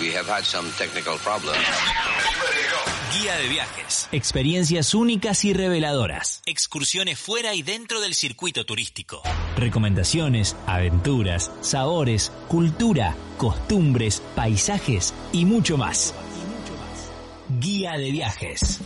We have had some technical problems. Guía de viajes. Experiencias únicas y reveladoras. Excursiones fuera y dentro del circuito turístico. Recomendaciones, aventuras, sabores, cultura, costumbres, paisajes y mucho más. Guía de viajes.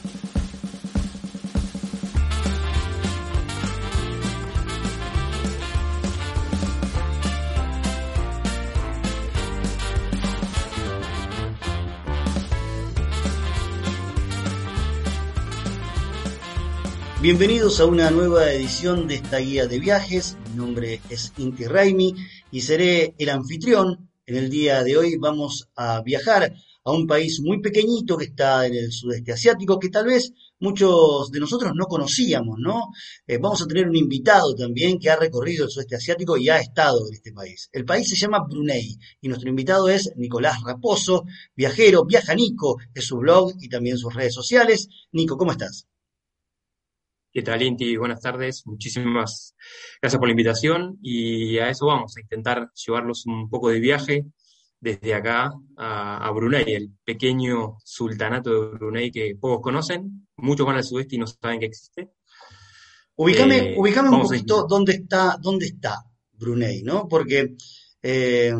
Bienvenidos a una nueva edición de esta guía de viajes. Mi nombre es Inti Raimi y seré el anfitrión. En el día de hoy vamos a viajar a un país muy pequeñito que está en el sudeste asiático, que tal vez muchos de nosotros no conocíamos, ¿no? Eh, vamos a tener un invitado también que ha recorrido el sudeste asiático y ha estado en este país. El país se llama Brunei y nuestro invitado es Nicolás Raposo, viajero, viaja Nico, es su blog y también sus redes sociales. Nico, ¿cómo estás? ¿Qué tal, Inti? Buenas tardes. Muchísimas gracias por la invitación y a eso vamos, a intentar llevarlos un poco de viaje desde acá a, Brunei, el pequeño sultanato de Brunei que pocos conocen, muchos van al sudeste y no saben que existe. Ubícame, eh, un poquito dónde está, dónde está Brunei, ¿no? Porque, eh,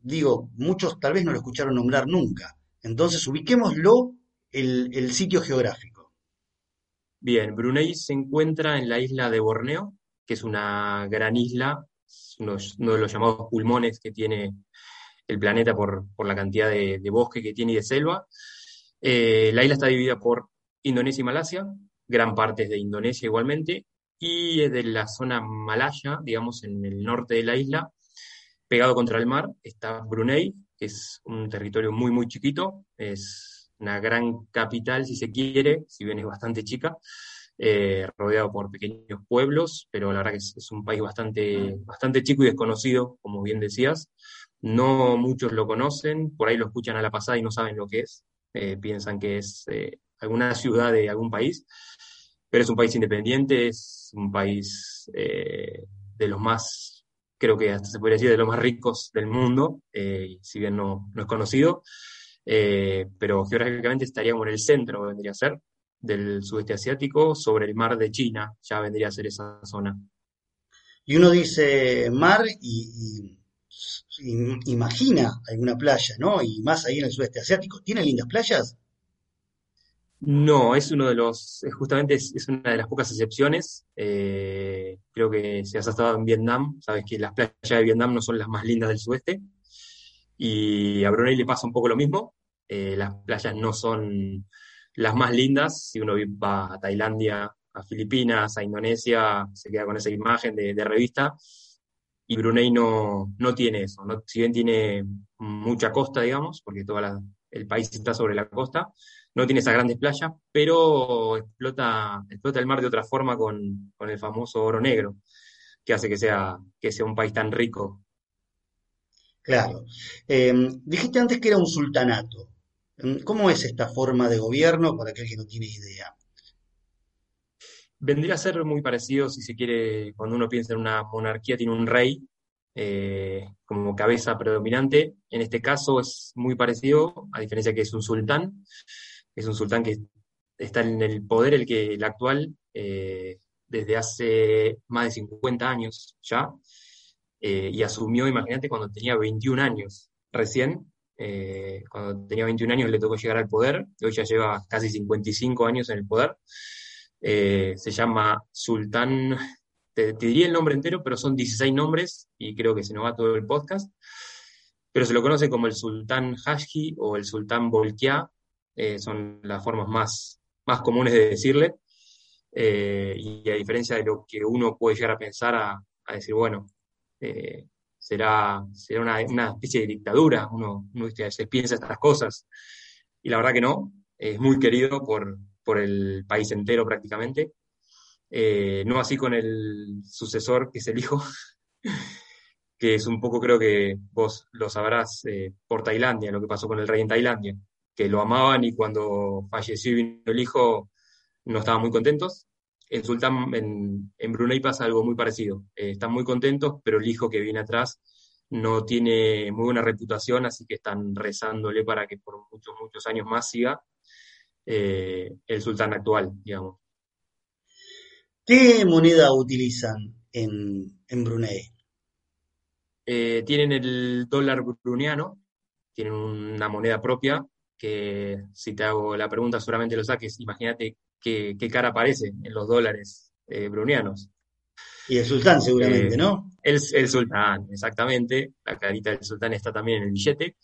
digo, muchos tal vez no lo escucharon nombrar nunca. Entonces, ubiquémoslo el, el sitio geográfico. Bien, Brunei se encuentra en la isla de Borneo, que es una gran isla, uno, de los llamados pulmones que tiene el planeta por, la cantidad de, bosque que tiene y de selva. Eh, la isla está dividida por Indonesia y Malasia, gran parte de Indonesia igualmente, y es de la zona malaya, digamos, en el norte de la isla, pegado contra el mar, está Brunei, que es un territorio muy, muy chiquito, es una gran capital, si se quiere, si bien es bastante chica, eh, rodeado por pequeños pueblos, pero la verdad que es, un país bastante, bastante chico y desconocido, como bien decías. No muchos lo conocen, por ahí lo escuchan a la pasada y no saben lo que es, eh, piensan que es eh, alguna ciudad de algún país, pero es un país independiente, es un país de los más, creo que hasta se podría decir, de los más ricos del mundo, si bien no, no es conocido. Eh, pero geográficamente estaríamos en el centro, vendría a ser, del sudeste asiático, sobre el mar de China, ya vendría a ser esa zona. Y uno dice mar y, imagina alguna playa, ¿no? Y más ahí en el sudeste asiático. ¿Tiene lindas playas? No, es uno de los, justamente es, una de las pocas excepciones. Eh, creo que si has estado en Vietnam, sabes que las playas de Vietnam no son las más lindas del sudeste. Y a Brunei le pasa un poco lo mismo. Eh, las playas no son las más lindas. Si uno va a Tailandia, a Filipinas, a Indonesia, se queda con esa imagen de, revista. Y Brunei no, no tiene eso. Si bien tiene mucha costa, digamos, porque todo el país está sobre la costa, no tiene esas grandes playas, pero explota, explota el mar de otra forma con, con el famoso oro negro, que hace que sea, que sea un país tan rico Claro. Em, dijiste antes que era un sultanato. Em, ¿Cómo es esta forma de gobierno para aquel que no tiene idea? Vendría a ser muy parecido, si se quiere, cuando uno piensa en una monarquía, tiene un rey eh, como cabeza predominante. En este caso es muy parecido, a diferencia que es un sultán. Es un sultán que está en el poder, el que el actual, eh, desde hace más de 50 años ya. Eh, y asumió, imagínate, cuando tenía 21 años recién. Eh, cuando tenía 21 años le tocó llegar al poder, hoy ya lleva casi 55 años en el poder. Eh, se llama Sultán, te, diría el nombre entero, pero son 16 nombres y creo que se nos va todo el podcast. Pero se lo conoce como el Sultán Hashki o el Sultán Bolkiah, son las formas más, más comunes de decirle. y a diferencia de lo que uno puede llegar a pensar, a decir, bueno, eh, será, será una, especie de dictadura, uno, uno se piensa estas cosas, y la verdad que no, es muy querido por, por el país entero prácticamente, eh, no así con el sucesor, que es el hijo, que es un poco, creo que vos lo sabrás, eh, por Tailandia, lo que pasó con el rey en Tailandia, que lo amaban y cuando falleció y vino el hijo no estaban muy contentos. En Sultán, en, en Brunei pasa algo muy parecido. Eh, están muy contentos, pero el hijo que viene atrás no tiene muy buena reputación, así que están rezándole para que por muchos, muchos años más siga eh, el sultán actual, digamos. ¿Qué moneda utilizan en, en Brunei? Eh, tienen el dólar bruniano, tienen una moneda propia, que si te hago la pregunta seguramente lo saques, imagínate qué, cara aparece en los dólares eh, brunianos. Y el sultán seguramente, ¿no? El, el, sultán, exactamente. La carita del sultán está también en el billete.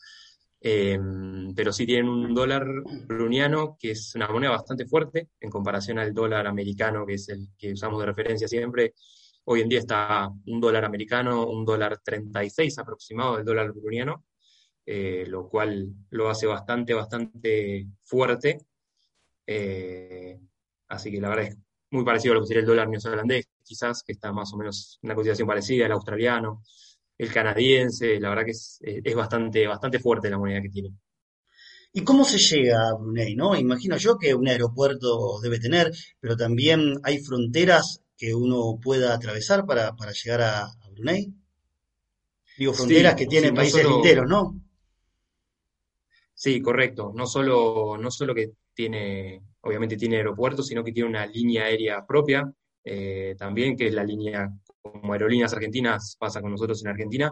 Em, pero sí tienen un dólar bruniano que es una moneda bastante fuerte en comparación al dólar americano, que es el que usamos de referencia siempre. Hoy en día está un dólar americano, un dólar 36 aproximado del dólar bruniano, eh, lo cual lo hace bastante, bastante fuerte. Eh, así que la verdad es muy parecido a lo que sería el dólar neozelandés, quizás, que está más o menos en una cotización parecida, el australiano el canadiense, la verdad que es, es bastante, bastante fuerte la moneda que tiene. ¿Y cómo se llega a Brunei? ¿no? Imagino yo que un aeropuerto debe tener, pero también hay fronteras que uno pueda atravesar para, llegar a, Brunei. Digo, fronteras que tienen países enteros, ¿no? Sí, correcto. No solo, no solo que tiene, obviamente tiene aeropuertos, sino que tiene una línea aérea propia, eh, también, que es la línea como Aerolíneas Argentinas pasa con nosotros en Argentina,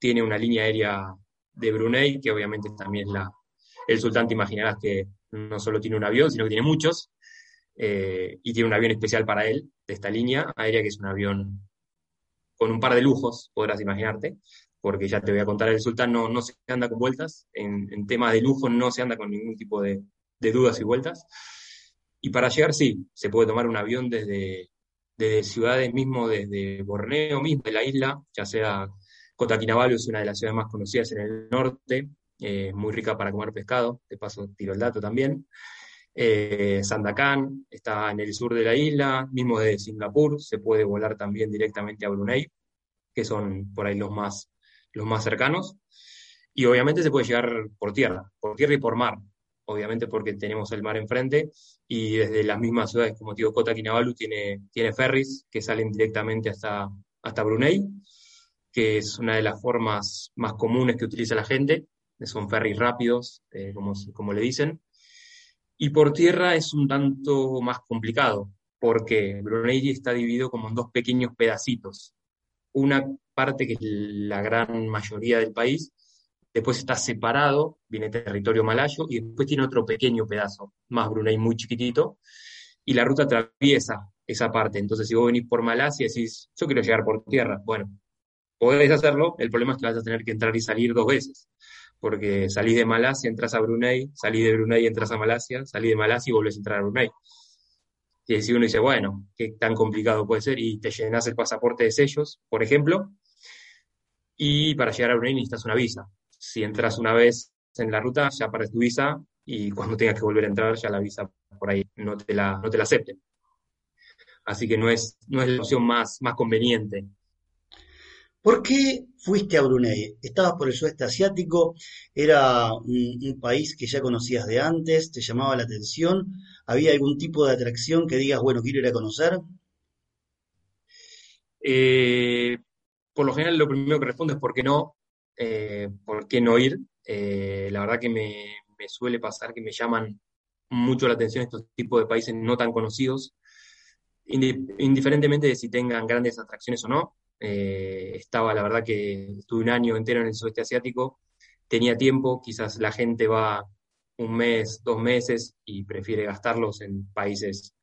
tiene una línea aérea de Brunei, que obviamente también es la... El sultán te imaginarás que no solo tiene un avión, sino que tiene muchos, eh, y tiene un avión especial para él, de esta línea aérea, que es un avión con un par de lujos, podrás imaginarte, porque ya te voy a contar, el sultán no, no se anda con vueltas, en, en tema de lujo no se anda con ningún tipo de, de dudas y vueltas. Y para llegar, sí, se puede tomar un avión desde, desde ciudades mismo, desde Borneo mismo, de la isla, ya sea Kota Kinabalu es una de las ciudades más conocidas en el norte, eh, muy rica para comer pescado, de paso tiro el dato también. Eh, está en el sur de la isla, mismo de Singapur, se puede volar también directamente a Brunei, que son por ahí los más, los más cercanos. Y obviamente se puede llegar por tierra, por tierra y por mar obviamente porque tenemos el mar enfrente, y desde las mismas ciudades, como digo, Kota Kinabalu tiene, tiene ferries que salen directamente hasta, hasta Brunei, que es una de las formas más comunes que utiliza la gente, son ferries rápidos, eh, como, como le dicen, y por tierra es un tanto más complicado, porque Brunei está dividido como en dos pequeños pedacitos. Una parte que es la gran mayoría del país, después está separado, viene territorio malayo, y después tiene otro pequeño pedazo, más Brunei muy chiquitito, y la ruta atraviesa esa parte. Entonces, si vos venís por Malasia y decís, yo quiero llegar por tierra, bueno, podés hacerlo, el problema es que vas a tener que entrar y salir dos veces, porque salís de Malasia, entras a Brunei, salís de Brunei, entras a Malasia, salís de Malasia y volvés a entrar a Brunei. Y si uno dice, bueno, qué tan complicado puede ser, y te llenas el pasaporte de sellos, por ejemplo, y para llegar a Brunei necesitas una visa si entras una vez en la ruta, ya aparece tu visa y cuando tengas que volver a entrar, ya la visa por ahí no te la, no te la acepten. Así que no es, no es la opción más, más conveniente. ¿Por qué fuiste a Brunei? ¿Estabas por el sudeste asiático? ¿Era un, país que ya conocías de antes? ¿Te llamaba la atención? ¿Había algún tipo de atracción que digas, bueno, quiero ir a conocer? Eh, por lo general, lo primero que respondo es por qué no. Eh, ¿por qué no ir? Eh, la verdad que me, suele pasar que me llaman mucho la atención estos tipos de países no tan conocidos, indiferentemente de si tengan grandes atracciones o no. Eh, estaba, la verdad que estuve un año entero en el sudeste asiático, tenía tiempo, quizás la gente va un mes, dos meses y prefiere gastarlos en países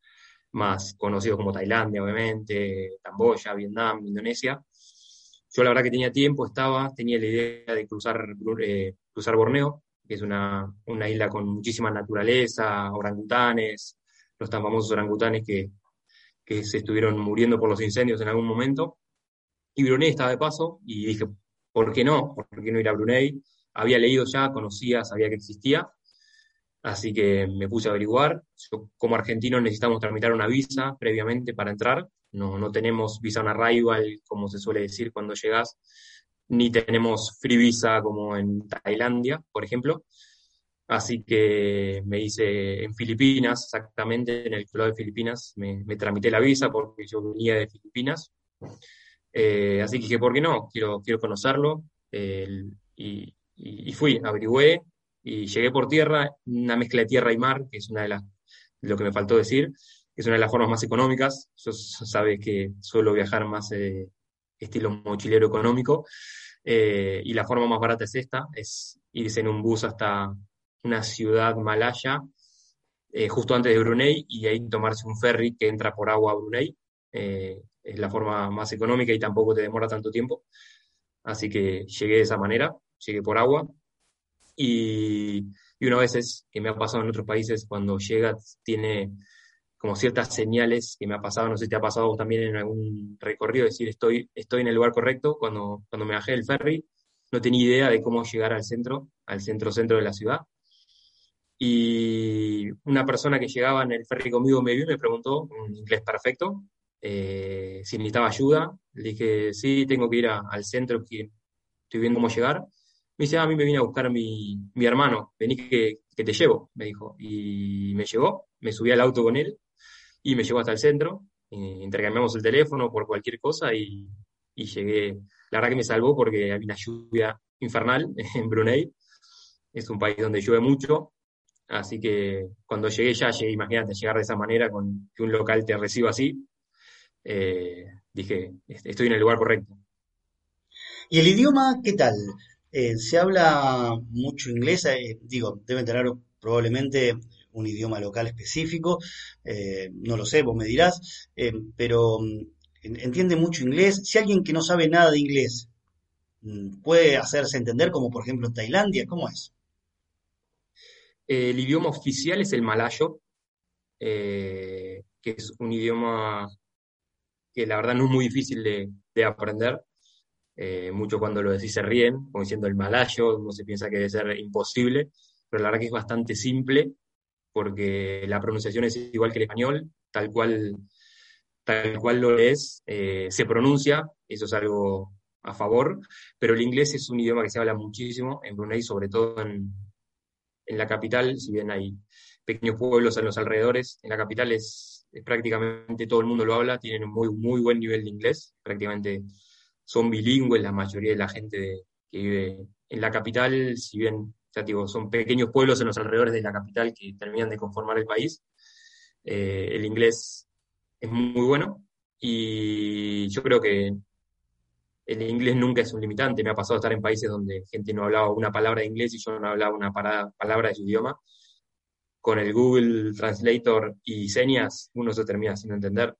más conocidos como Tailandia, obviamente, Camboya, Vietnam, Indonesia. Yo la verdad que tenía tiempo, estaba, tenía la idea de cruzar, eh, cruzar Borneo, que es una, isla con muchísima naturaleza, orangutanes, los tan famosos orangutanes que, se estuvieron muriendo por los incendios en algún momento. Y Brunei estaba de paso y dije, ¿por qué no? ¿Por qué no ir a Brunei? Había leído ya, conocía, sabía que existía, así que me puse a averiguar. como argentino necesitamos tramitar una visa previamente para entrar, no, no tenemos visa on arrival, como se suele decir cuando llegas, ni tenemos free visa como en Tailandia, por ejemplo. Así que me hice en Filipinas, exactamente, en el club de Filipinas, me, tramité la visa porque yo venía de Filipinas. Eh, así que dije, ¿por qué no? Quiero, quiero conocerlo. y, y, fui, averigüé y llegué por tierra, una mezcla de tierra y mar, que es una de las, lo que me faltó decir, es una de las formas más económicas. Yo sabes que suelo viajar más eh, estilo mochilero económico. Eh, y la forma más barata es esta, es irse en un bus hasta una ciudad malaya, eh, justo antes de Brunei, y ahí tomarse un ferry que entra por agua a Brunei. es la forma más económica y tampoco te demora tanto tiempo. Así que llegué de esa manera, llegué por agua. Y, y una vez es que me ha pasado en otros países, cuando llegas, tiene como ciertas señales que me ha pasado, no sé si te ha pasado también en algún recorrido, decir, estoy, estoy en el lugar correcto, cuando, cuando me bajé del ferry, no tenía idea de cómo llegar al centro, al centro-centro de la ciudad. Y una persona que llegaba en el ferry conmigo me vio y me preguntó, en inglés perfecto, eh, si necesitaba ayuda. Le dije, sí, tengo que ir al centro, estoy viendo cómo llegar. Me dice, ah, a mí me viene a buscar mi, mi hermano, vení que, que, te llevo, me dijo. Y me llevó, me subí al auto con él y me llevó hasta el centro, eh, intercambiamos el teléfono por cualquier cosa y, llegué. La verdad que me salvó porque había una lluvia infernal en Brunei, es un país donde llueve mucho, así que cuando llegué ya llegué, imagínate, llegar de esa manera con que un local te reciba así, eh, dije, estoy en el lugar correcto. ¿Y el idioma qué tal? Eh, ¿Se habla mucho inglés? digo, deben tener probablemente un idioma local específico, eh, no lo sé, vos me dirás, eh, pero mm, entiende mucho inglés. Si alguien que no sabe nada de inglés mm, puede hacerse entender, como por ejemplo en Tailandia, ¿cómo es? El idioma oficial es el malayo, eh, que es un idioma que la verdad no es muy difícil de, aprender. Mucho cuando lo decís se ríen, como diciendo el malayo, uno se piensa que debe ser imposible, pero la verdad que es bastante simple porque la pronunciación es igual que el español, tal cual, tal cual lo es, eh, se pronuncia, eso es algo a favor, pero el inglés es un idioma que se habla muchísimo en Brunei, sobre todo en, en la capital, si bien hay pequeños pueblos en los alrededores, en la capital es, prácticamente todo el mundo lo habla, tienen un muy, muy buen nivel de inglés, prácticamente son bilingües la mayoría de la gente que vive en la capital, si bien digo, son pequeños pueblos en los alrededores de la capital que terminan de conformar el país. Eh, el inglés es muy bueno y yo creo que el inglés nunca es un limitante. Me ha pasado estar en países donde gente no hablaba una palabra de inglés y yo no hablaba una palabra de su idioma. Con el Google Translator y señas, uno se termina sin entender.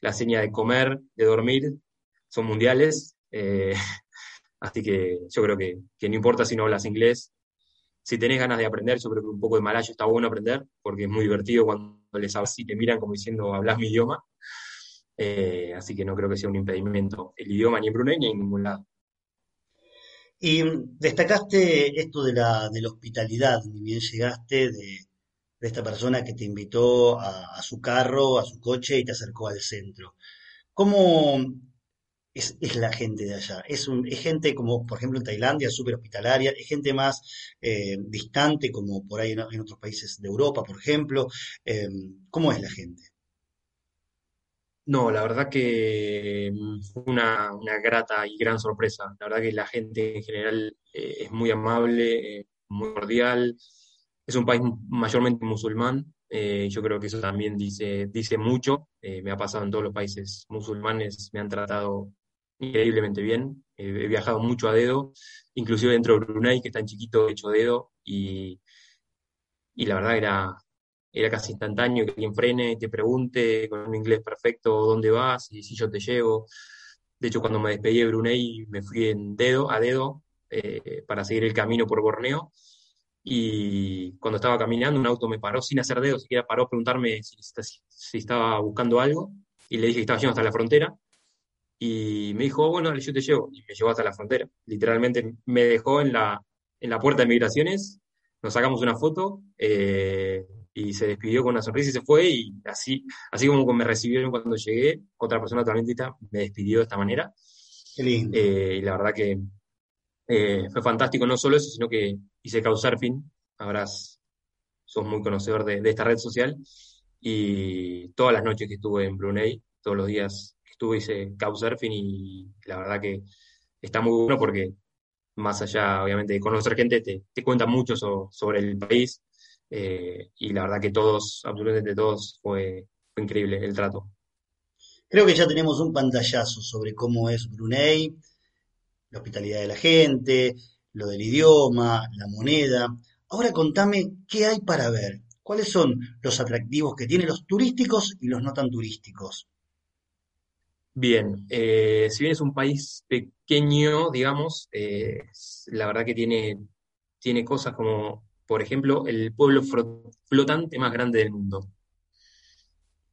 La seña de comer, de dormir, son mundiales. Eh, así que yo creo que, que no importa si no hablas inglés, si tenés ganas de aprender, yo creo que un poco de malayo está bueno aprender, porque es muy divertido cuando les hablas te miran como diciendo, hablas mi idioma. Eh, así que no creo que sea un impedimento el idioma ni en Brunei ni en ningún lado. Y destacaste esto de la, de la hospitalidad, ni bien llegaste de, esta persona que te invitó a, a, su carro, a su coche y te acercó al centro. ¿Cómo, es, la gente de allá. Es, un, es gente como, por ejemplo, en Tailandia, súper hospitalaria, es gente más eh, distante, como por ahí en, otros países de Europa, por ejemplo. Eh, ¿Cómo es la gente? No, la verdad que fue una, grata y gran sorpresa. La verdad que la gente en general eh, es muy amable, muy cordial. Es un país mayormente musulmán, yo creo que eso también dice, dice mucho. me ha pasado en todos los países musulmanes, me han tratado increíblemente bien. he viajado mucho a dedo, inclusive dentro de Brunei, que es tan chiquito, he hecho dedo, y, y la verdad era, era casi instantáneo que alguien frene, te pregunte con un inglés perfecto dónde vas y si yo te llevo. De hecho, cuando me despedí de Brunei, me fui en dedo, a dedo eh, para seguir el camino por Borneo. Y cuando estaba caminando, un auto me paró sin hacer dedo, siquiera paró a preguntarme si, si estaba buscando algo. Y le dije que estaba yendo hasta la frontera y me dijo, bueno, yo te llevo, y me llevó hasta la frontera. Literalmente me dejó en la, en la puerta de migraciones, nos sacamos una foto eh, y se despidió con una sonrisa y se fue, y así, así como me recibieron cuando llegué, otra persona totalmente me despidió de esta manera. Qué lindo. Eh, y la verdad que eh, fue fantástico, no solo eso, sino que hice Couchsurfing, habrás, sos muy conocedor de, de esta red social, y todas las noches que estuve en Brunei, todos los días estuve hice Couchsurfing y la verdad que está muy bueno porque más allá, obviamente, de conocer gente, te, te cuenta mucho sobre el país eh, y la verdad que todos, absolutamente todos, fue, increíble el trato. Creo que ya tenemos un pantallazo sobre cómo es Brunei, la hospitalidad de la gente, lo del idioma, la moneda. Ahora contame qué hay para ver, cuáles son los atractivos que tienen los turísticos y los no tan turísticos. Bien, eh, si bien es un país pequeño, digamos, eh, la verdad que tiene, tiene cosas como, por ejemplo, el pueblo flotante más grande del mundo.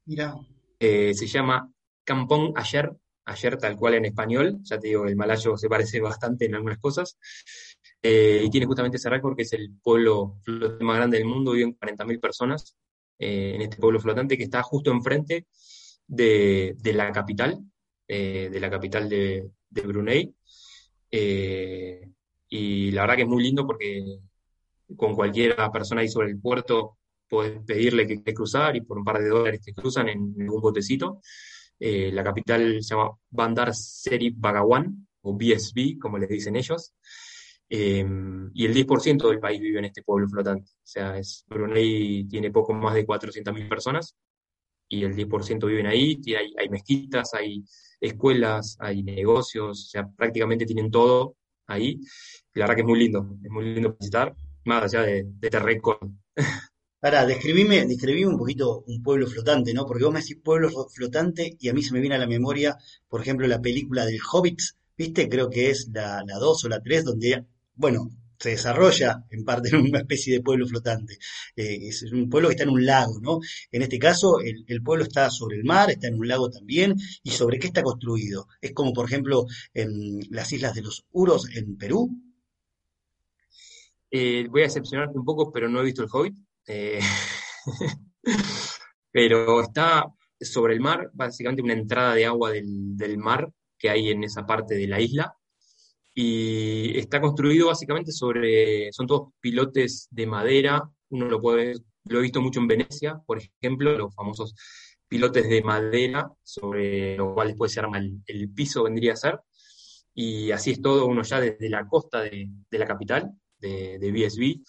Mira. Eh, se llama Kampong Ayer, Ayer tal cual en español, ya te digo, el malayo se parece bastante en algunas cosas, y tiene justamente ese récord que es el pueblo flotante más grande del mundo, viven 40.000 personas en este pueblo flotante que está justo enfrente de, la capital, eh, de la capital de, Brunei. Eh, y la verdad que es muy lindo porque con cualquier persona ahí sobre el puerto puedes pedirle que, que cruzar y por un par de dólares te cruzan en, un botecito. Eh, la capital se llama Bandar Seri Bagawan, o BSB, como le dicen ellos. y el 10% del país vive en este pueblo flotante. O sea, es, Brunei tiene poco más de 400.000 personas y el 10% viven ahí, hay, hay mezquitas, hay escuelas, hay negocios, o sea, prácticamente tienen todo ahí. la verdad que es muy lindo, es muy lindo visitar, más allá de, de este récord. Ahora, describime, describime un poquito un pueblo flotante, ¿no? Porque vos me decís pueblo flotante y a mí se me viene a la memoria, por ejemplo, la película del Hobbit, ¿viste? Creo que es la, la 2 o la 3, donde, bueno, se desarrolla en parte en una especie de pueblo flotante. Eh, es un pueblo que está en un lago, ¿no? En este caso, el, pueblo está sobre el mar, está en un lago también, y sobre qué está construido. Es como, por ejemplo, en las islas de los Uros en Perú. Eh, voy a decepcionarte un poco, pero no he visto el Hobbit. Eh, pero está sobre el mar, básicamente una entrada de agua del mar que hay en esa parte de la isla y está construido básicamente sobre, son todos pilotes de madera, uno lo puede, lo he visto mucho en Venecia, por ejemplo, los famosos pilotes de madera sobre los cuales después se arma el, piso, vendría a ser, y así es todo, uno ya desde la costa de, la capital, de, de, BSB,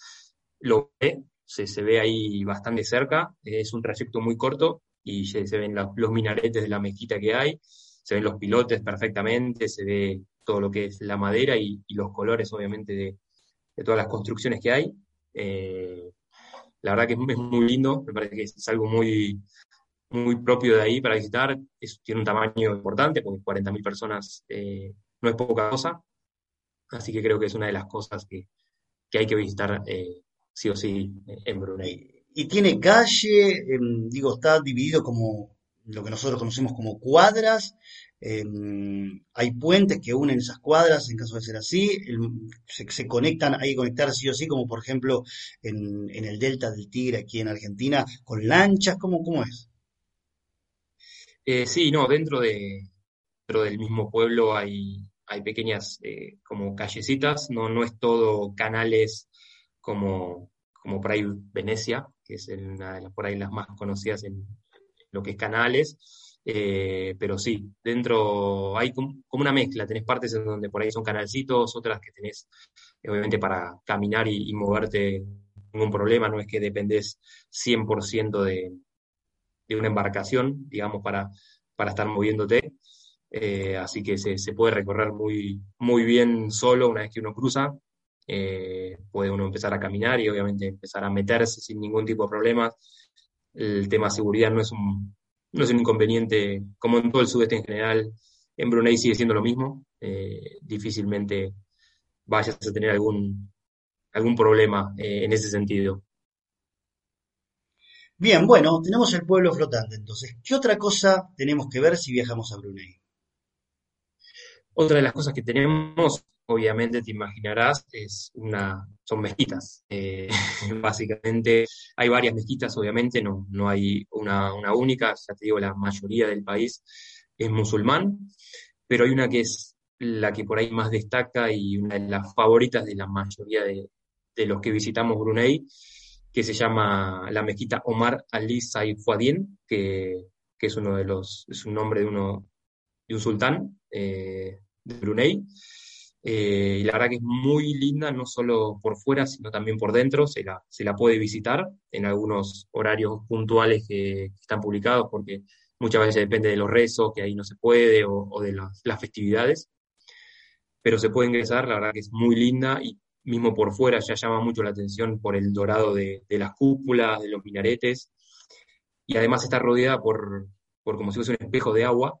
lo ve, se, se, ve ahí bastante cerca, es un trayecto muy corto y se, se ven los minaretes de la mezquita que hay, se ven los pilotes perfectamente, se ve todo lo que es la madera y, los colores, obviamente, de, todas las construcciones que hay. Eh, la verdad que es, muy lindo, me parece que es, algo muy, muy propio de ahí para visitar. tiene un tamaño importante, porque 40.000 personas eh, no es poca cosa. Así que creo que es una de las cosas que, hay que visitar eh, sí o sí en Brunei. Y tiene calle, em, digo, está dividido como lo que nosotros conocemos como cuadras, Em, hay puentes que unen esas cuadras en caso de ser así, se, conectan, hay que conectar sí o sí, como por ejemplo en, el delta del Tigre aquí en Argentina, con lanchas, ¿cómo, cómo es? Eh, sí, no, dentro, de, dentro del mismo pueblo hay, hay pequeñas eh, como callecitas, no, no es todo canales como, como por ahí Venecia, que es una de las por ahí las más conocidas en lo que es canales, eh, pero sí, dentro hay como una mezcla, tenés partes en donde por ahí son canalcitos, otras que tenés obviamente para caminar y, moverte ningún problema, no es que dependés 100% de, de una embarcación, digamos, para, para estar moviéndote. Eh, así que se, se, puede recorrer muy, muy bien solo una vez que uno cruza. Eh, puede uno empezar a caminar y obviamente empezar a meterse sin ningún tipo de problemas. El tema seguridad no es un, no es un inconveniente, como en todo el sudeste en general, en Brunei sigue siendo lo mismo, eh, difícilmente vayas a tener algún, algún problema eh, en ese sentido. Bien, bueno, tenemos el pueblo flotante entonces. ¿Qué otra cosa tenemos que ver si viajamos a Brunei? Otra de las cosas que tenemos, obviamente te imaginarás, es una, son mezquitas. Eh, básicamente hay varias mezquitas, obviamente, no, no hay una, una, única, ya te digo, la mayoría del país es musulmán, pero hay una que es la que por ahí más destaca y una de las favoritas de la mayoría de, de los que visitamos Brunei, que se llama la mezquita Omar Ali Saifuadin, que, que es uno de los, es un nombre de uno, de un sultán eh, de Brunei. Eh, y la verdad que es muy linda, no solo por fuera, sino también por dentro. Se la, se la puede visitar en algunos horarios puntuales que, están publicados, porque muchas veces depende de los rezos, que ahí no se puede, o, de las, festividades. Pero se puede ingresar, la verdad que es muy linda y mismo por fuera ya llama mucho la atención por el dorado de, las cúpulas, de los minaretes, y además está rodeada por, por como si fuese un espejo de agua,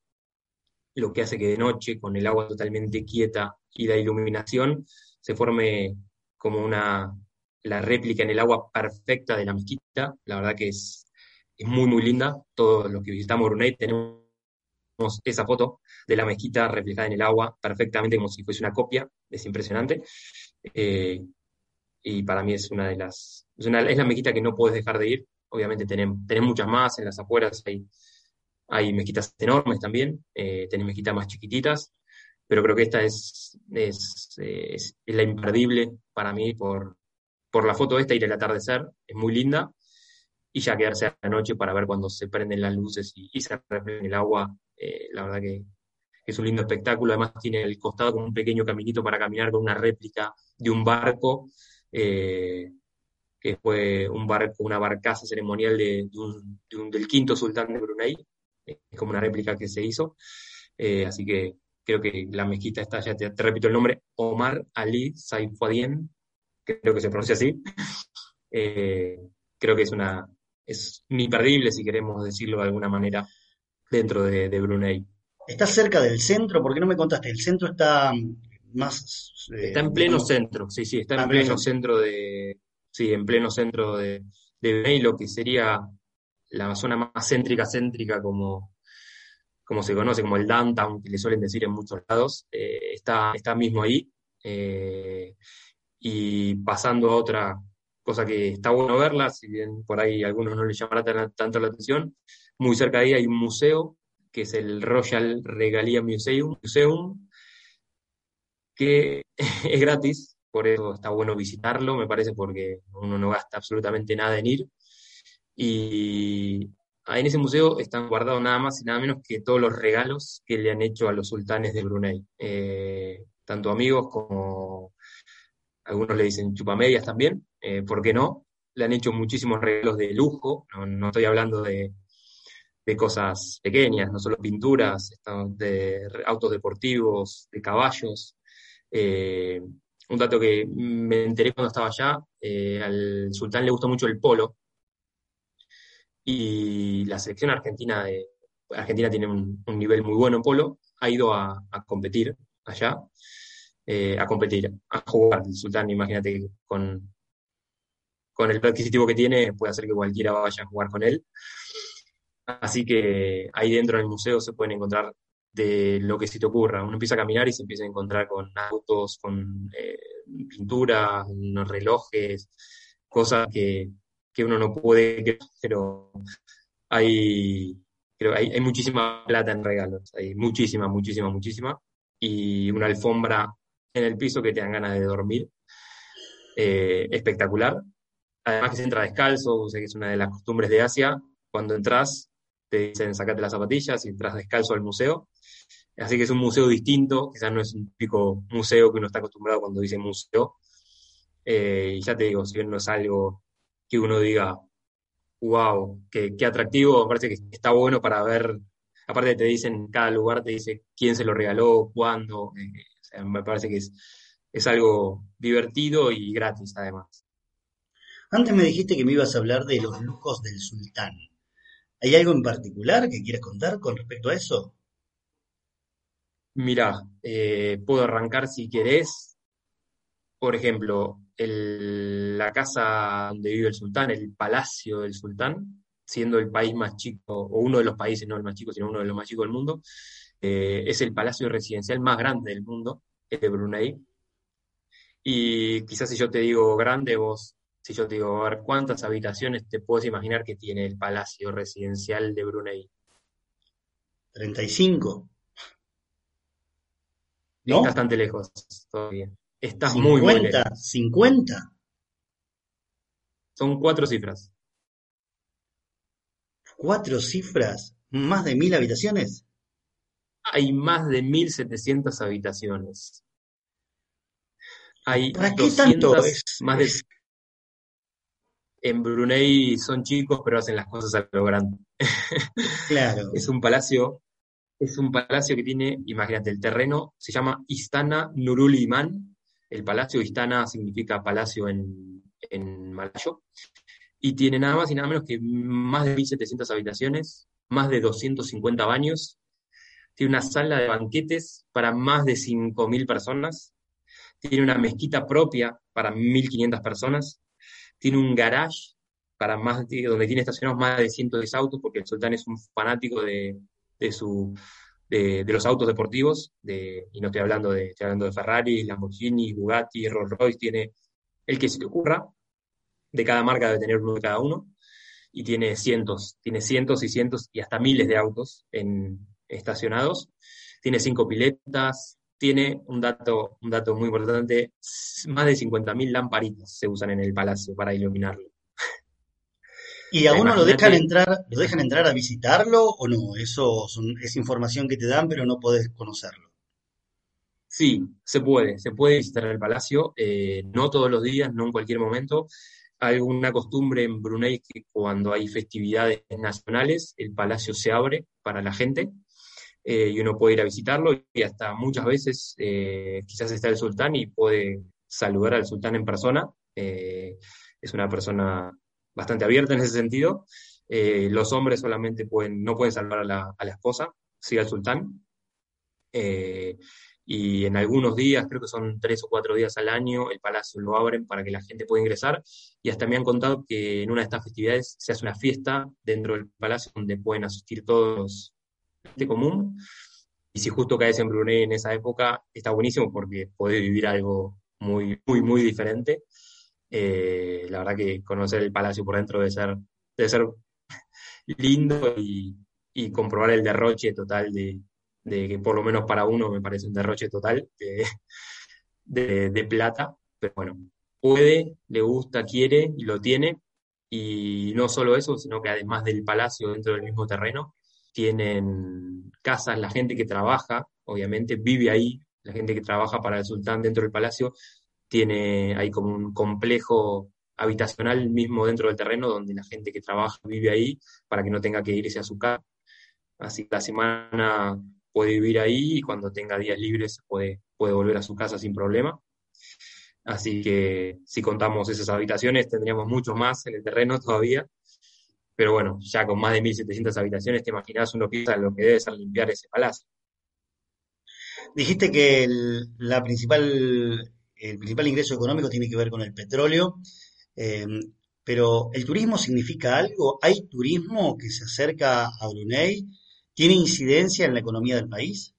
lo que hace que de noche, con el agua totalmente quieta y la iluminación, se forme como una, la réplica en el agua perfecta de la mezquita. La verdad que es, es muy, muy linda. Todos los que visitamos Brunei tenemos esa foto de la mezquita replicada en el agua perfectamente como si fuese una copia. Es impresionante. Eh, y para mí es una de las, es, la mezquita que no puedes dejar de ir. Obviamente tenemos, tenemos muchas más, en las afueras hay, hay mezquitas enormes también, eh, tenés mezquitas más chiquititas, pero creo que esta es, es, es, la imperdible para mí por, por la foto esta y el atardecer, es muy linda, y ya quedarse a la noche para ver cuando se prenden las luces y, se refleja el agua, eh, la verdad que es un lindo espectáculo, además tiene el costado como un pequeño caminito para caminar con una réplica de un barco, eh, que fue un barco, una barcaza ceremonial de, un, del quinto sultán de Brunei, es como una réplica que se hizo, eh, así que creo que la mezquita está, ya te, repito el nombre, Omar Ali Saifuadien, creo que se pronuncia así, eh, creo que es una, es imperdible si queremos decirlo de alguna manera dentro de, de Brunei. ¿Está cerca del centro? ¿Por qué no me contaste? El centro está más... Eh, está en pleno centro, sí, sí, está en ah, pleno centro de... Sí, en pleno centro de, de lo que sería la zona más céntrica, céntrica, como, como se conoce, como el downtown, que le suelen decir en muchos lados, eh, está, está mismo ahí. Eh, y pasando a otra cosa que está bueno verla, si bien por ahí a algunos no les llamará tanto la atención, muy cerca de ahí hay un museo, que es el Royal Regalia Museum, Museum que es gratis, por eso está bueno visitarlo, me parece, porque uno no gasta absolutamente nada en ir. Y en ese museo están guardados nada más y nada menos que todos los regalos que le han hecho a los sultanes de Brunei, eh, tanto amigos como algunos le dicen chupamedias también, eh, ¿por qué no? Le han hecho muchísimos regalos de lujo, no, estoy hablando de, cosas pequeñas, no solo pinturas, de autos deportivos, de caballos, eh, un dato que me enteré cuando estaba allá, al sultán le gustó mucho el polo y la selección argentina de Argentina tiene un, nivel muy bueno en polo, ha ido a, competir allá, eh, a competir, a jugar. El sultán, imagínate, con, con el adquisitivo que tiene, puede hacer que cualquiera vaya a jugar con él. Así que ahí dentro del museo se pueden encontrar de lo que se te ocurra. Uno empieza a caminar y se empieza a encontrar con autos, con eh, pinturas, relojes, cosas que, uno no puede pero hay, creo, hay, muchísima plata en regalos, hay muchísima, muchísima, muchísima, y una alfombra en el piso que te dan ganas de dormir. Eh, espectacular. Además que se entra descalzo, sé que es una de las costumbres de Asia. Cuando entras, te dicen sacate las zapatillas y entras descalzo al museo. Así que es un museo distinto, quizás no es un típico museo que uno está acostumbrado cuando dice museo. Eh, y ya te digo, si bien no es algo que uno diga, wow, qué, atractivo, me parece que está bueno para ver, aparte te dicen, cada lugar te dice quién se lo regaló, cuándo, eh, me parece que es, es algo divertido y gratis además. Antes me dijiste que me ibas a hablar de los lujos del sultán. ¿Hay algo en particular que quieras contar con respecto a eso? Mira, eh, puedo arrancar si querés. Por ejemplo, la casa donde vive el sultán, el palacio del sultán, siendo el país más chico, o uno de los países, no el más chico, sino uno de los más chicos del mundo, Eh, es el palacio residencial más grande del mundo, es de Brunei. Y quizás si yo te digo grande, vos, si yo te digo, a ver, ¿cuántas habitaciones te puedes imaginar que tiene el palacio residencial de Brunei? 35. ¿No? Estás bastante lejos todavía. Estás muy, muy lejos. 50. Son cuatro cifras. ¿Cuatro cifras? ¿Más de mil habitaciones? Hay más de 1.700 habitaciones. Hay ¿Para qué tanto más de... En Brunei son chicos, pero hacen las cosas a lo grande. Claro. es un palacio, es un palacio que tiene, imagínate, el terreno se llama Istana Nurul Iman. El palacio Istana significa palacio en, en malayo. Y tiene nada más y nada menos que más de 1.700 habitaciones, más de 250 baños. Tiene una sala de banquetes para más de 5.000 personas. Tiene una mezquita propia para 1.500 personas tiene un garage para más donde tiene estacionados más de 110 autos, porque el sultán es un fanático de, su, de, los autos deportivos, de, y no estoy hablando de, estoy hablando de Ferrari, Lamborghini, Bugatti, Rolls Royce, tiene el que se te ocurra, de cada marca debe tener uno de cada uno, y tiene cientos, tiene cientos y cientos y hasta miles de autos en, estacionados. Tiene cinco piletas, tiene un dato, un dato muy importante, más de 50.000 lamparitas se usan en el palacio para iluminarlo. ¿Y a uno lo dejan entrar, lo dejan entrar a visitarlo o no? Eso es información que te dan, pero no podés conocerlo. Sí, se puede, se puede visitar el palacio, eh, no todos los días, no en cualquier momento. Hay una costumbre en Brunei que cuando hay festividades nacionales, el palacio se abre para la gente eh, y uno puede ir a visitarlo y hasta muchas veces eh, quizás está el sultán y puede saludar al sultán en persona. Es una persona bastante abierta en ese sentido. los hombres solamente pueden, no pueden saludar a la, a la esposa, sí al sultán. y en algunos días, creo que son tres o cuatro días al año, el palacio lo abren para que la gente pueda ingresar. Y hasta me han contado que en una de estas festividades se hace una fiesta dentro del palacio donde pueden asistir todos común. Y si justo caes en Brunei en esa época, está buenísimo porque podés vivir algo muy, muy, muy diferente. Eh, la verdad que conocer el palacio por dentro debe ser, debe ser lindo y, comprobar el derroche total de, que por lo menos para uno me parece un derroche total de, de plata. Pero bueno, puede, le gusta, quiere y lo tiene. Y no solo eso, sino que además del palacio dentro del mismo terreno, tienen casas, la gente que trabaja, obviamente, vive ahí, la gente que trabaja para el sultán dentro del palacio, tiene ahí como un complejo habitacional mismo dentro del terreno donde la gente que trabaja vive ahí para que no tenga que irse a su casa. Así que la semana puede vivir ahí y cuando tenga días libres puede, puede volver a su casa sin problema. Así que si contamos esas habitaciones tendríamos mucho más en el terreno todavía. Pero bueno, ya con más de 1.700 habitaciones, te imaginas uno piensa lo que debe ser limpiar ese palacio. Dijiste que la principal, el principal ingreso económico tiene que ver con el petróleo, em, pero ¿el turismo significa algo? ¿Hay turismo que se acerca a Brunei? ¿Tiene incidencia en la economía del país?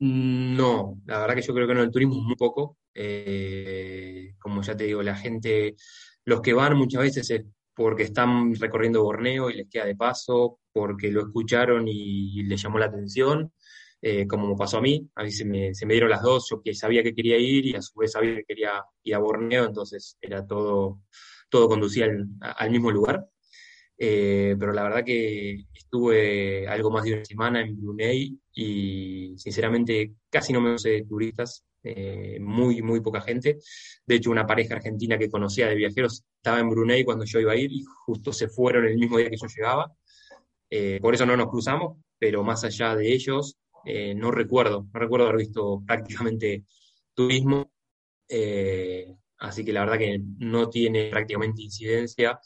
No, la verdad que yo creo que no, el turismo es muy poco. Eh, como ya te digo, la gente, los que van muchas veces es porque están recorriendo Borneo y les queda de paso, porque lo escucharon y, les llamó la atención, eh, como me pasó a mí, a mí se me, dieron las dos, yo sabía que quería ir y a su vez sabía que quería ir a Borneo, entonces era todo, todo conducía al, mismo lugar. Eh, pero la verdad que estuve algo más de una semana en Brunei y sinceramente casi no me sé turistas, eh, muy, muy poca gente. De hecho, una pareja argentina que conocía de viajeros estaba en Brunei cuando yo iba a ir y justo se fueron el mismo día que yo llegaba. Eh, por eso no nos cruzamos, pero más allá de ellos, eh, no recuerdo, no recuerdo haber visto prácticamente turismo. así que la verdad que no tiene prácticamente incidencia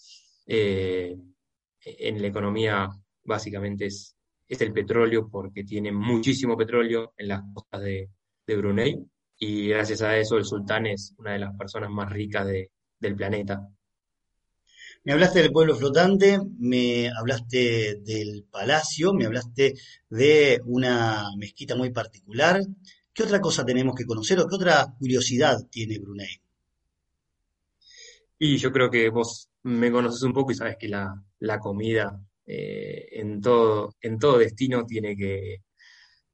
en la economía, básicamente es, es el petróleo, porque tiene muchísimo petróleo en las costas de, de Brunei y gracias a eso el sultán es una de las personas más ricas del planeta. Me hablaste del pueblo flotante, me hablaste del palacio, me hablaste de una mezquita muy particular. ¿Qué otra cosa tenemos que conocer o qué otra curiosidad tiene Brunei? Y yo creo que vos me conoces un poco y sabes que la, la comida eh, en, todo, en todo destino tiene que,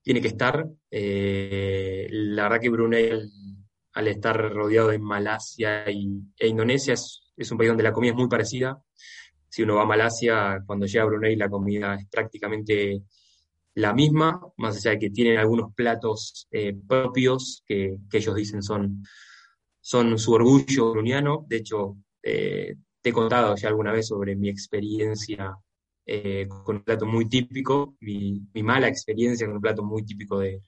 tiene que estar. Eh, la verdad que Brunei, al, estar rodeado de Malasia y, e Indonesia, es, es, un país donde la comida es muy parecida. Si uno va a Malasia, cuando llega a Brunei, la comida es prácticamente la misma, más allá de que tienen algunos platos eh, propios que, que, ellos dicen son, son su orgullo bruniano. De hecho, eh, te he contado ya alguna vez sobre mi experiencia eh, con un plato muy típico, mi, mala experiencia con un plato muy típico de...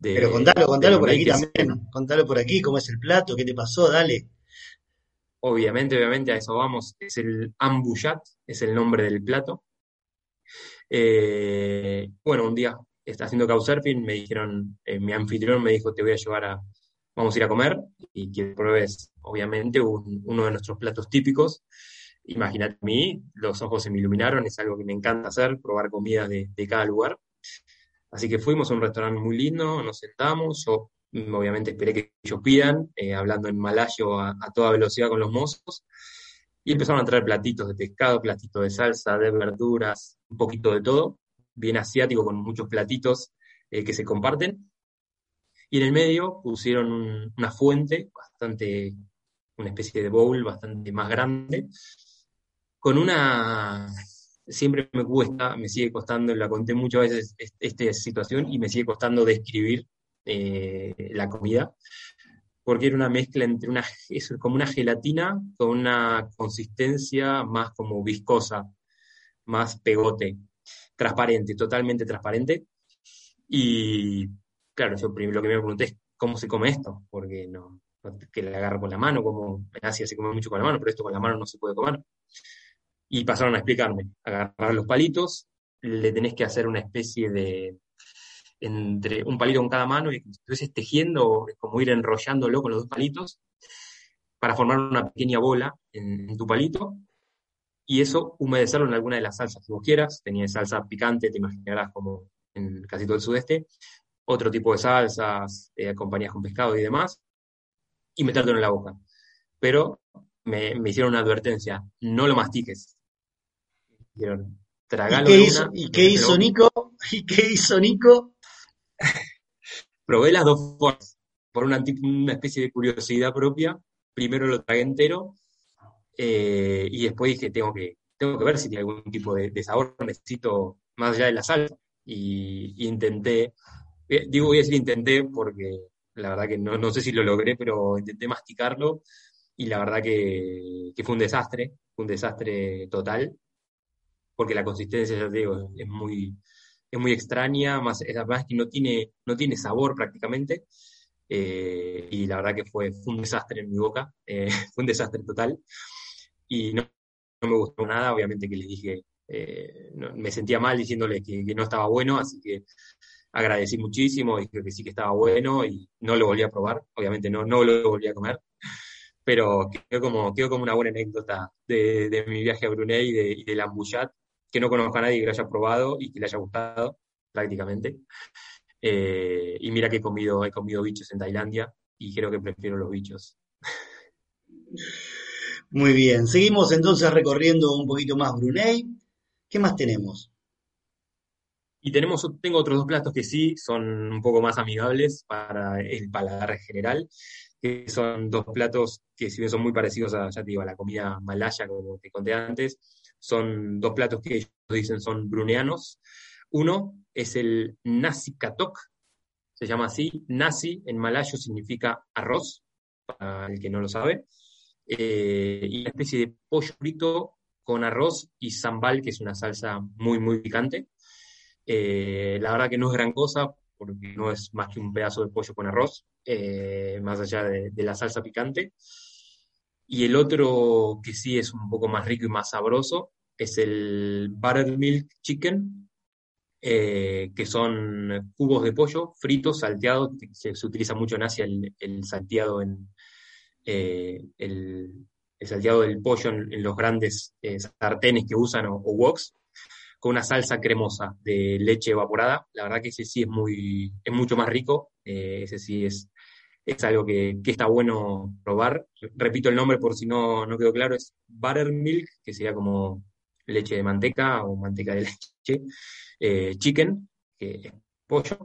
Pero contalo, contalo por aquí también, contalo por aquí, cómo es el plato, qué te pasó, dale. Obviamente, obviamente a eso vamos, es el ambuyat, es el nombre del plato. Eh, bueno, un día está haciendo couchsurfing, me dijeron, eh, mi anfitrión me dijo, te voy a llevar a, vamos a ir a comer y que pruebes, obviamente, uno de nuestros platos típicos. Imagínate a mí, los ojos se me iluminaron, es algo que me encanta hacer, probar comida de, cada lugar. Así que fuimos a un restaurante muy lindo, nos sentamos, yo obviamente esperé que ellos pidan, eh, hablando en malayo a, toda velocidad con los mozos, y empezaron a traer platitos de pescado, platitos de salsa, de verduras, un poquito de todo, bien asiático con muchos platitos eh, que se comparten. Y en el medio pusieron una fuente bastante, una especie de bowl bastante más grande, con una, siempre me cuesta, me sigue costando, la conté muchas veces esta situación y me sigue costando describir eh, la comida, porque era una mezcla entre una, es como una gelatina con una consistencia más como viscosa, más pegote, transparente, totalmente transparente. Y claro, yo lo que me pregunté es cómo se come esto, porque no, que le agarro con la mano, como en Asia se come mucho con la mano, pero esto con la mano no se puede comer y pasaron a explicarme, agarrar los palitos, le tenés que hacer una especie de, entre un palito con cada mano y entonces tejiendo, como ir enrollándolo con los dos palitos para formar una pequeña bola en, tu palito y eso humedecerlo en alguna de las salsas que vos quieras. Tenía salsa picante, te imaginarás como en casi todo el sudeste, otro tipo de salsas eh, acompañadas con pescado y demás, y metértelo en la boca. Pero me, hicieron una advertencia, no lo mastiques. Dijeron, ¿Y qué, hizo, ¿Y qué hizo Nico? ¿Y qué hizo Nico? Probé las dos formas, por una, una, especie de curiosidad propia. Primero lo tragué entero eh, y después dije, tengo que, tengo que ver si tiene algún tipo de, sabor, necesito más allá de la salsa. Y, intenté, eh, digo voy a decir intenté porque la verdad que no, no sé si lo logré, pero intenté masticarlo y la verdad que, fue un desastre, fue un desastre total, porque la consistencia, ya te digo, es muy, es muy extraña, más, además que no tiene, no tiene sabor prácticamente, eh, y la verdad que fue, un desastre en mi boca, eh, fue un desastre total, y no, no, me gustó nada, obviamente que les dije, eh, me sentía mal diciéndole que, que, no estaba bueno, así que agradecí muchísimo, dije que sí que estaba bueno y no lo volví a probar, obviamente no, no lo volví a comer, pero quedó como, quedó como una buena anécdota de, mi viaje a Brunei y, de, y del Ambuyat, que no conozco a nadie que lo haya probado y que le haya gustado, prácticamente. Eh, y mira que he comido, he comido bichos en Tailandia y creo que prefiero los bichos. Muy bien, seguimos entonces recorriendo un poquito más Brunei. ¿Qué más tenemos? Y tenemos, tengo otros dos platos que sí son un poco más amigables para el paladar general que son dos platos que si bien son muy parecidos a, ya te digo, a la comida malaya, como te conté antes, son dos platos que ellos dicen son bruneanos. Uno es el nasi katok, se llama así. Nasi en malayo significa arroz, para el que no lo sabe. Eh, y una especie de pollo frito con arroz y sambal, que es una salsa muy, muy picante. Eh, la verdad que no es gran cosa, porque no es más que un pedazo de pollo con arroz, eh, más allá de, la salsa picante. Y el otro que sí es un poco más rico y más sabroso es el buttermilk chicken, eh, que son cubos de pollo fritos, salteados, se, utiliza mucho en Asia el, salteado en eh, el, salteado del pollo en, los grandes eh, sartenes que usan o, woks, con una salsa cremosa de leche evaporada. La verdad que ese sí es, muy, es mucho más rico, ese sí es, es algo que, está bueno probar. Repito el nombre por si no, no quedó claro, es buttermilk, que sería como leche de manteca o manteca de leche, eh, chicken, que es pollo.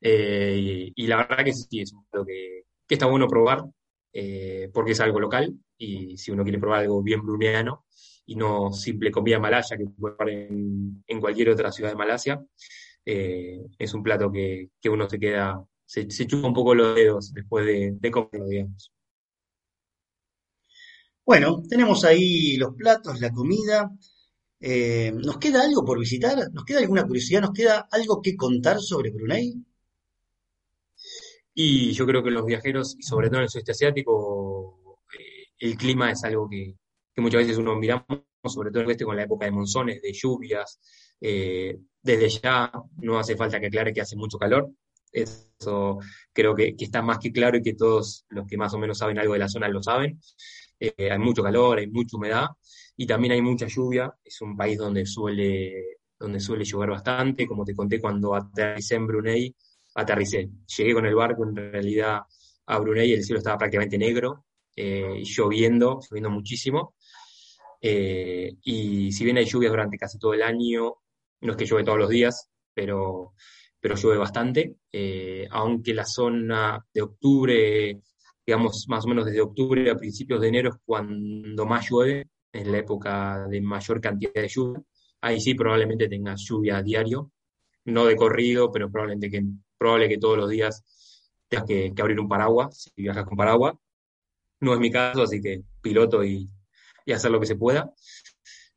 y, la verdad que sí, es algo que, que está bueno probar. Eh, porque es algo local y si uno quiere probar algo bien bruneano y no simple comida malaya que puede probar en, cualquier otra ciudad de Malasia, eh, es un plato que, uno se queda, se, chupa un poco los dedos después de, comerlo, digamos. Bueno, tenemos ahí los platos, la comida. Eh, ¿Nos queda algo por visitar? ¿Nos queda alguna curiosidad? ¿Nos queda algo que contar sobre Brunei? Y yo creo que los viajeros, y sobre todo en el sudeste asiático, eh, el clima es algo que, muchas veces uno miramos, sobre todo este con la época de monzones, de lluvias. Eh, desde ya no hace falta que aclare que hace mucho calor. Eso creo que, está más que claro y que todos los que más o menos saben algo de la zona lo saben. Eh, hay mucho calor, hay mucha humedad y también hay mucha lluvia. Es un país donde suele, donde suele llover bastante. Como te conté cuando aterricé en Brunei, aterricé. Llegué con el barco en realidad a Brunei, el cielo estaba prácticamente negro, eh, lloviendo, lloviendo muchísimo. Eh, y si bien hay lluvias durante casi todo el año, no es que llueve todos los días, pero, pero llueve bastante, eh, aunque la zona de octubre, digamos más o menos desde octubre a principios de enero es cuando más llueve, en la época de mayor cantidad de lluvia. Ahí sí probablemente tenga lluvia a diario, no de corrido, pero probablemente que probable que todos los días tengas que, abrir un paraguas si viajas con paraguas. No es mi caso, así que piloto y, hacer lo que se pueda.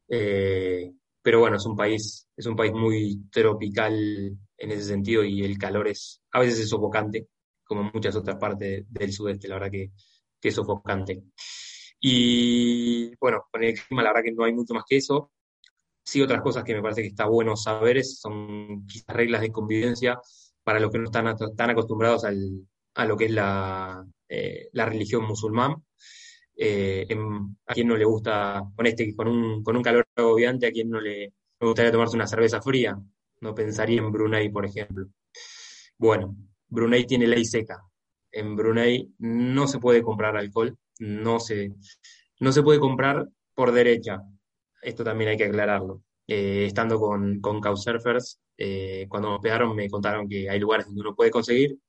Eh, pero bueno, es un país, es un país muy tropical en ese sentido y el calor es, a veces es sofocante, como en muchas otras partes del sudeste, la verdad que, que es sofocante. Y bueno, con el clima la verdad que no hay mucho más que eso. Sí, otras cosas que me parece que está bueno saber son quizás reglas de convivencia para los que no están tan acostumbrados a lo que es la, eh, religión musulmán. Eh, a quien no le gusta, con, este, con, un, con un calor agobiante, a quien no le, gustaría tomarse una cerveza fría. No pensaría en Brunei, por ejemplo. Bueno, Brunei tiene ley seca. En Brunei no se puede comprar alcohol, no se, no se puede comprar por derecha. Esto también hay que aclararlo. Eh, estando con, con Couchsurfers, eh, cuando me pegaron me contaron que hay lugares donde uno puede conseguir,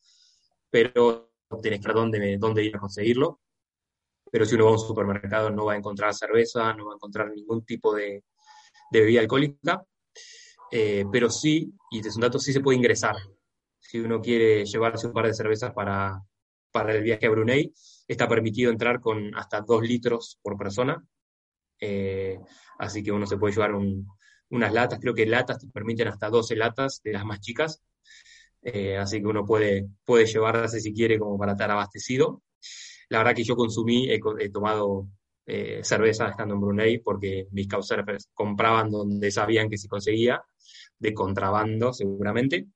pero tenés que ver dónde, dónde ir a conseguirlo. Pero si uno va a un supermercado no va a encontrar cerveza, no va a encontrar ningún tipo de, bebida alcohólica, eh, pero sí, y este es un dato, sí se puede ingresar. Si uno quiere llevarse un par de cervezas para, para el viaje a Brunei, está permitido entrar con hasta dos litros por persona. así que uno se puede llevar un, unas latas, creo que latas te permiten hasta 12 latas de las más chicas, eh, así que uno puede, puede llevarse si quiere como para estar abastecido. La verdad que yo consumí, he, tomado eh, cerveza estando en Brunei porque mis causers compraban donde sabían que se conseguía, de contrabando seguramente.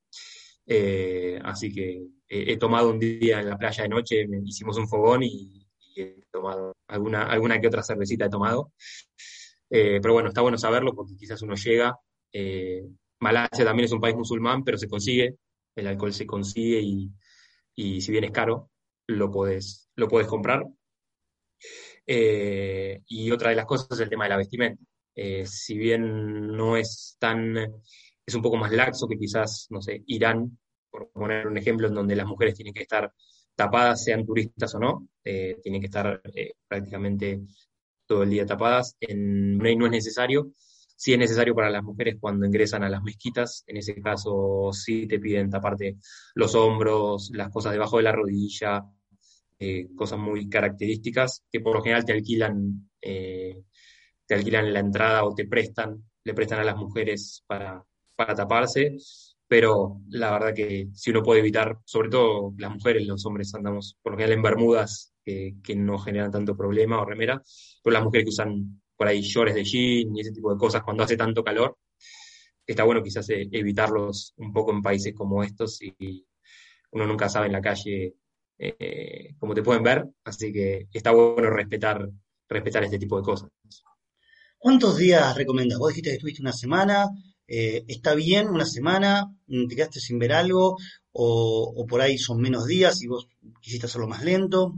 Eh, así que he tomado un día en la playa de noche, hicimos un fogón y, y he tomado alguna, alguna que otra cervecita he tomado. Eh, pero bueno, está bueno saberlo porque quizás uno llega. Eh, Malasia también es un país musulmán, pero se consigue, el alcohol se consigue y, si bien es caro, lo puedes lo puedes comprar. Eh, y otra de las cosas es el tema de la vestimenta. si bien no es tan, es un poco más laxo que quizás, no sé, Irán, por poner un ejemplo, en donde las mujeres tienen que estar tapadas, sean turistas o no, tienen que estar prácticamente todo el día tapadas. En Brunei no es necesario. Sí es necesario para las mujeres cuando ingresan a las mezquitas. En ese caso sí te piden taparte los hombros, las cosas debajo de la rodilla, eh, cosas muy características que por lo general te alquilan, eh, te alquilan la entrada o te prestan, le prestan a las mujeres para, para taparse. Pero la verdad que si uno puede evitar, sobre todo las mujeres, los hombres andamos por lo general en bermudas que, no generan tanto problema o remera, pero las mujeres que usan por ahí shorts de jean y ese tipo de cosas cuando hace tanto calor, está bueno quizás eh, evitarlos un poco en países como estos y uno nunca sabe en la calle eh, cómo te pueden ver, así que está bueno respetar este tipo de cosas. ¿Cuántos días recomiendas? Vos dijiste que estuviste una semana, eh, ¿está bien una semana? ¿Te quedaste sin ver algo? O, por ahí son menos días y vos quisiste hacerlo más lento?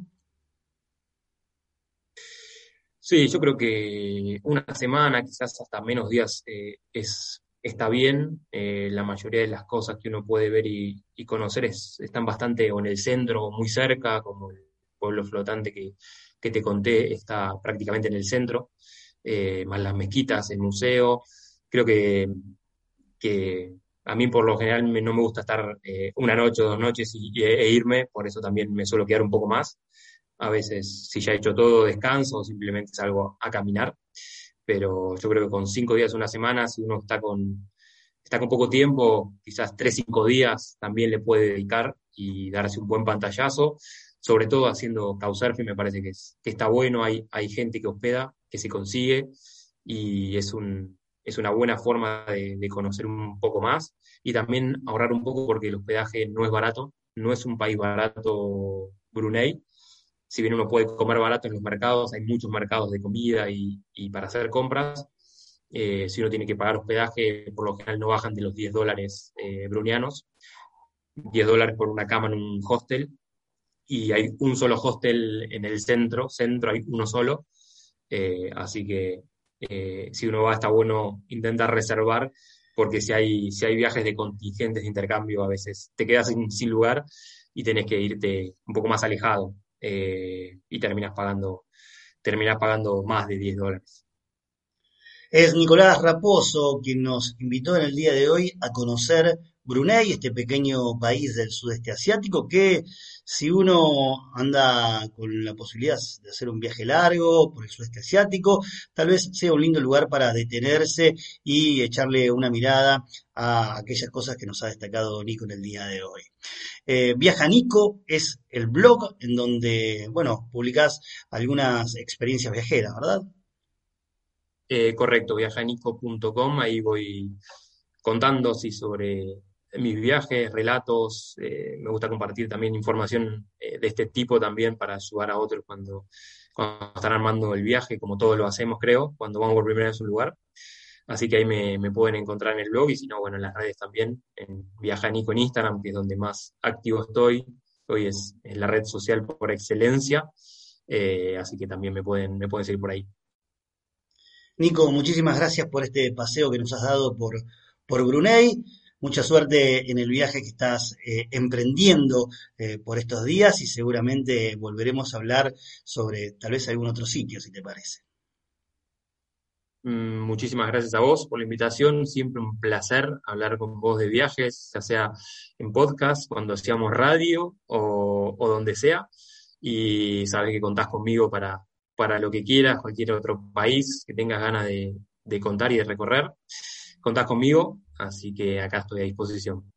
Sí, yo creo que una semana, quizás hasta menos días, eh, es, está bien. Eh, la mayoría de las cosas que uno puede ver y, conocer es, están bastante en el centro o muy cerca, como el pueblo flotante que, que te conté está prácticamente en el centro, más las mezquitas, el museo. Creo que, que a mí por lo general no me gusta estar eh, una noche o dos noches y, e irme, por eso también me suelo quedar un poco más. A veces, si ya he hecho todo, descanso o simplemente salgo a caminar. Pero yo creo que con cinco días, una semana, si uno está con, está con poco tiempo, quizás tres, cinco días también le puede dedicar y darse un buen pantallazo. Sobre todo haciendo couchsurfing, me parece que, que está bueno. Hay, hay gente que hospeda, que se consigue y es, un, es una buena forma de, de conocer un poco más y también ahorrar un poco porque el hospedaje no es barato. No es un país barato Brunei, si bien uno puede comer barato en los mercados, hay muchos mercados de comida y, y para hacer compras. Eh, si uno tiene que pagar hospedaje, por lo general no bajan de los 10 dólares eh, brunianos. 10 dólares por una cama en un hostel. Y hay un solo hostel en el centro, centro hay uno solo. Eh, así que eh, si uno va, está bueno intentar reservar, porque si hay, si hay viajes de contingentes de intercambio, a veces te quedas sin, lugar y tenés que irte un poco más alejado eh, y terminas pagando, terminas pagando más de 10 dólares. Es Nicolás Raposo quien nos invitó en el día de hoy a conocer Brunei, este pequeño país del sudeste asiático que si uno anda con la posibilidad de hacer un viaje largo por el sudeste asiático, tal vez sea un lindo lugar para detenerse y echarle una mirada a aquellas cosas que nos ha destacado Nico en el día de hoy. Eh, Viaja Nico es el blog en donde, bueno, publicás algunas experiencias viajeras, ¿verdad? Eh, correcto, viajanico.com, ahí voy contando sí, sobre mis viajes, relatos, eh, me gusta compartir también información eh, de este tipo también para ayudar a otros cuando, están armando el viaje, como todos lo hacemos, creo, cuando vamos por primera vez a un lugar. Así que ahí me, pueden encontrar en el blog y si no, bueno, en las redes también, en Viajanico en Instagram, que es donde más activo estoy. Hoy es, es la red social por excelencia, eh, así que también me pueden, me pueden seguir por ahí. Nico, muchísimas gracias por este paseo que nos has dado por, por Brunei. Mucha suerte en el viaje que estás eh, emprendiendo eh, por estos días y seguramente volveremos a hablar sobre tal vez algún otro sitio, si te parece. Mm, muchísimas gracias a vos por la invitación. Siempre un placer hablar con vos de viajes, ya sea en podcast, cuando hacíamos radio o, donde sea. Y sabes que contás conmigo para, para lo que quieras, cualquier otro país que tengas ganas de, de contar y de recorrer. Contás conmigo, así que acá estoy a disposición.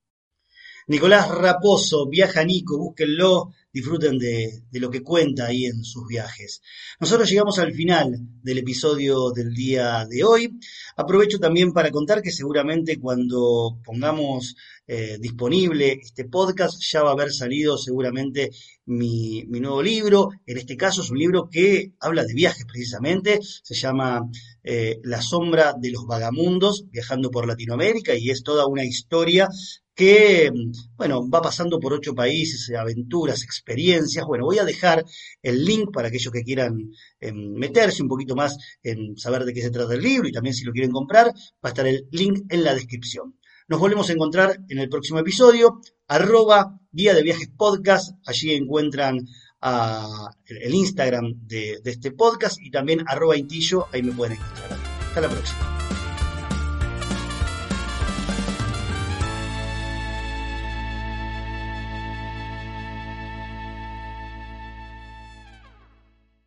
Nicolás Raposo, viaja Nico, búsquenlo, disfruten de, de, lo que cuenta ahí en sus viajes. Nosotros llegamos al final del episodio del día de hoy. Aprovecho también para contar que seguramente cuando pongamos eh, disponible este podcast ya va a haber salido seguramente mi, mi, nuevo libro. En este caso es un libro que habla de viajes precisamente. Se llama eh, La sombra de los vagamundos, viajando por Latinoamérica y es toda una historia que, bueno, va pasando por ocho países, aventuras, experiencias. Bueno, voy a dejar el link para aquellos que quieran eh, meterse un poquito más en saber de qué se trata el libro y también si lo quieren comprar, va a estar el link en la descripción. Nos volvemos a encontrar en el próximo episodio, arroba guía de viajes podcast, allí encuentran el Instagram de, de, este podcast y también arroba intillo, ahí me pueden encontrar. Hasta la próxima.